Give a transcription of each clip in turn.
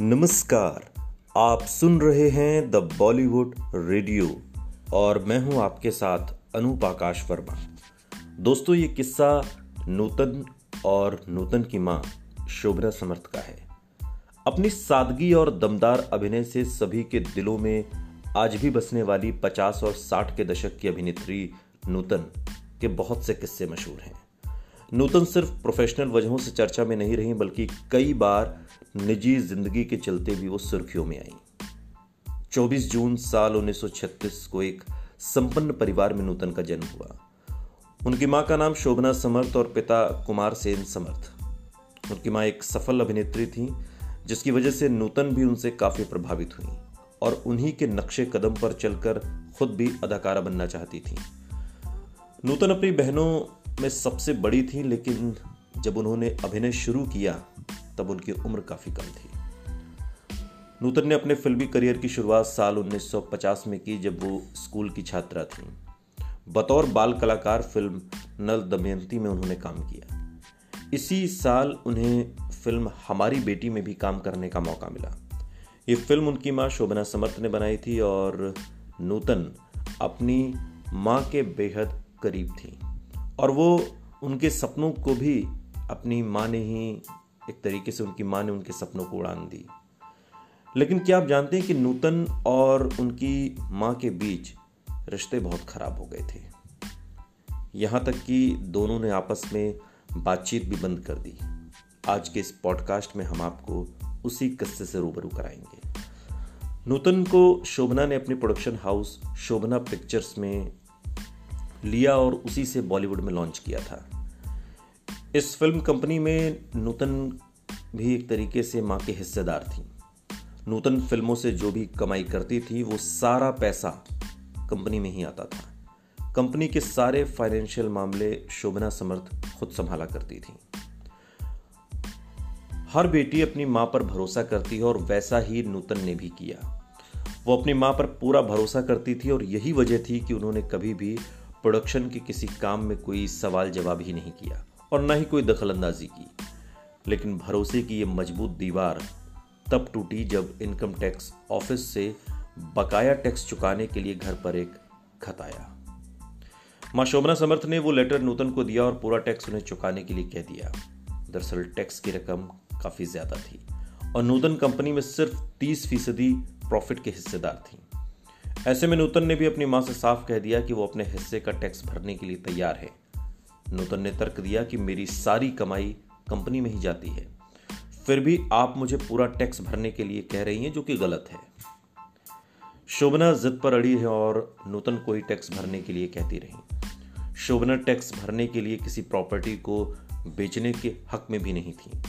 नमस्कार, आप सुन रहे हैं द बॉलीवुड रेडियो और मैं हूँ आपके साथ अनूप आकाश वर्मा। दोस्तों, ये किस्सा नूतन और नूतन की माँ शोभना समर्थ का है। अपनी सादगी और दमदार अभिनय से सभी के दिलों में आज भी बसने वाली 50 और 60 के दशक की अभिनेत्री नूतन के बहुत से किस्से मशहूर हैं। नूतन सिर्फ़ प्रोफेशनल वजहों से चर्चा में नहीं रही, बल्कि कई बार निजी ज़िंदगी के चलते भी वो सुर्खियों में आई। 24 जून साल 1936 को एक संपन्न परिवार में नूतन का जन्म हुआ। उनकी माँ का नाम शोभना समर्थ और पिता कुमार सेन समर्थ। उनकी माँ एक सफल अभिनेत्री थी, जिसकी वजह से नूतन भी उनसे काफ़ी प्रभावित हुई और उन्हीं के नक्शे कदम पर चलकर खुद भी अदाकारा बनना चाहती थी। नूतन अपनी बहनों में सबसे बड़ी थी, लेकिन जब उन्होंने अभिनय शुरू किया, तब उनकी उम्र काफ़ी कम थी। नूतन ने अपने फिल्मी करियर की शुरुआत साल 1950 में की, जब वो स्कूल की छात्रा थी। बतौर बाल कलाकार फ़िल्म नल दमयंती में उन्होंने काम किया। इसी साल उन्हें फ़िल्म हमारी बेटी में भी काम करने का मौका मिला। ये फ़िल्म उनकी माँ शोभना समर्थ ने बनाई थी और नूतन अपनी माँ के बेहद करीब थी। और वो उनके सपनों को भी अपनी माँ ने ही एक तरीके से उनकी माँ ने उनके सपनों को उड़ान दी। लेकिन क्या आप जानते हैं कि नूतन और उनकी माँ के बीच रिश्ते बहुत खराब हो गए थे? यहाँ तक कि दोनों ने आपस में बातचीत भी बंद कर दी। आज के इस पॉडकास्ट में हम आपको उसी किस्से से रूबरू कराएँगे। नूतन को शोभना ने अपनी प्रोडक्शन हाउस शोभना पिक्चर्स में लिया और उसी से बॉलीवुड में लॉन्च किया था। इस फ़िल्म कंपनी में नूतन भी एक तरीके से माँ के हिस्सेदार थी। नूतन फ़िल्मों से जो भी कमाई करती थी, वो सारा पैसा कंपनी में ही आता था। कंपनी के सारे फाइनेंशियल मामले शोभना समर्थ खुद संभाला करती थी। हर बेटी अपनी माँ पर भरोसा करती है और वैसा ही नूतन ने भी किया। वो अपनी माँ पर पूरा भरोसा करती थी और यही वजह थी कि उन्होंने कभी भी प्रोडक्शन के किसी काम में कोई सवाल जवाब ही नहीं किया और ना ही कोई दखलंदाजी की। लेकिन भरोसे की ये मज़बूत दीवार तब टूटी जब इनकम टैक्स ऑफ़िस से बकाया टैक्स चुकाने के लिए घर पर एक खत आया। माँ शोभना समर्थ ने वो लेटर नूतन को दिया और पूरा टैक्स उन्हें चुकाने के लिए कह दिया। दरअसल टैक्स की रकम काफ़ी ज़्यादा थी और नूतन कंपनी में सिर्फ़ तीस फ़ीसदी प्रॉफिट के हिस्सेदार थी। ऐसे में नूतन ने भी अपनी माँ से साफ़ कह दिया कि वो अपने हिस्से का टैक्स भरने के लिए तैयार है। नूतन ने तर्क दिया कि मेरी सारी कमाई कंपनी में ही जाती है। फिर भी आप मुझे पूरा टैक्स भरने के लिए कह रही हैं, जो कि गलत है। शोभना जिद पर अड़ी है और नूतन को ही टैक्स भरने के लिए कहती रही। शोभना टैक्स भरने के लिए किसी प्रॉपर्टी को बेचने के हक में भी नहीं थी।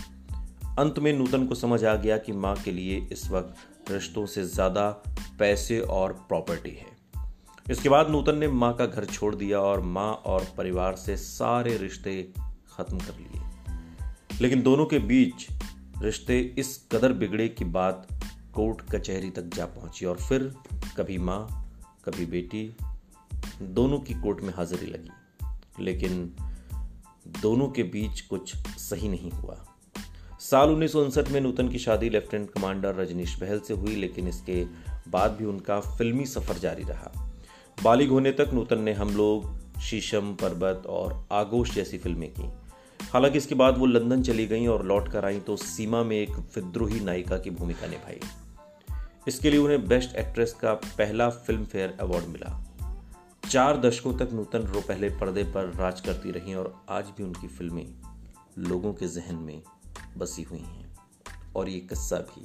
अंत में नूतन को समझ आ गया कि माँ के लिए इस वक्त रिश्तों से ज़्यादा पैसे और प्रॉपर्टी है। इसके बाद नूतन ने माँ का घर छोड़ दिया और माँ और परिवार से सारे रिश्ते खत्म कर लिए। लेकिन दोनों के बीच रिश्ते इस कदर बिगड़े की बात कोर्ट कचहरी तक जा पहुँची और फिर कभी माँ, कभी बेटी, दोनों की कोर्ट में हाजिरी लगी। लेकिन दोनों के बीच कुछ सही नहीं हुआ। साल उन्नीस में नूतन की शादी लेफ्टिनेंट कमांडर रजनीश बहल से हुई, लेकिन इसके बाद भी उनका फिल्मी सफ़र जारी रहा। बालिग होने तक नूतन ने हम लोग, शीशम, पर्वत और आगोश जैसी फ़िल्में की। हालाँकि इसके बाद वो लंदन चली गई और लौट कर आई तो सीमा में एक विद्रोही नायिका की भूमिका निभाई। इसके लिए उन्हें बेस्ट एक्ट्रेस का पहला फ़िल्म फेयर अवार्ड मिला। चार दशकों तक नूतन रो पहले पर्दे पर राज करती रही और आज भी उनकी फ़िल्में लोगों के जहन में बसी हुई हैं। और ये किस्सा भी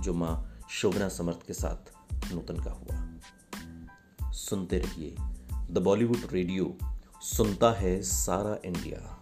जो माँ शोभना समर्थ के साथ नूतन का हुआ। सुनते रहिए द बॉलीवुड रेडियो सुनता है सारा इंडिया।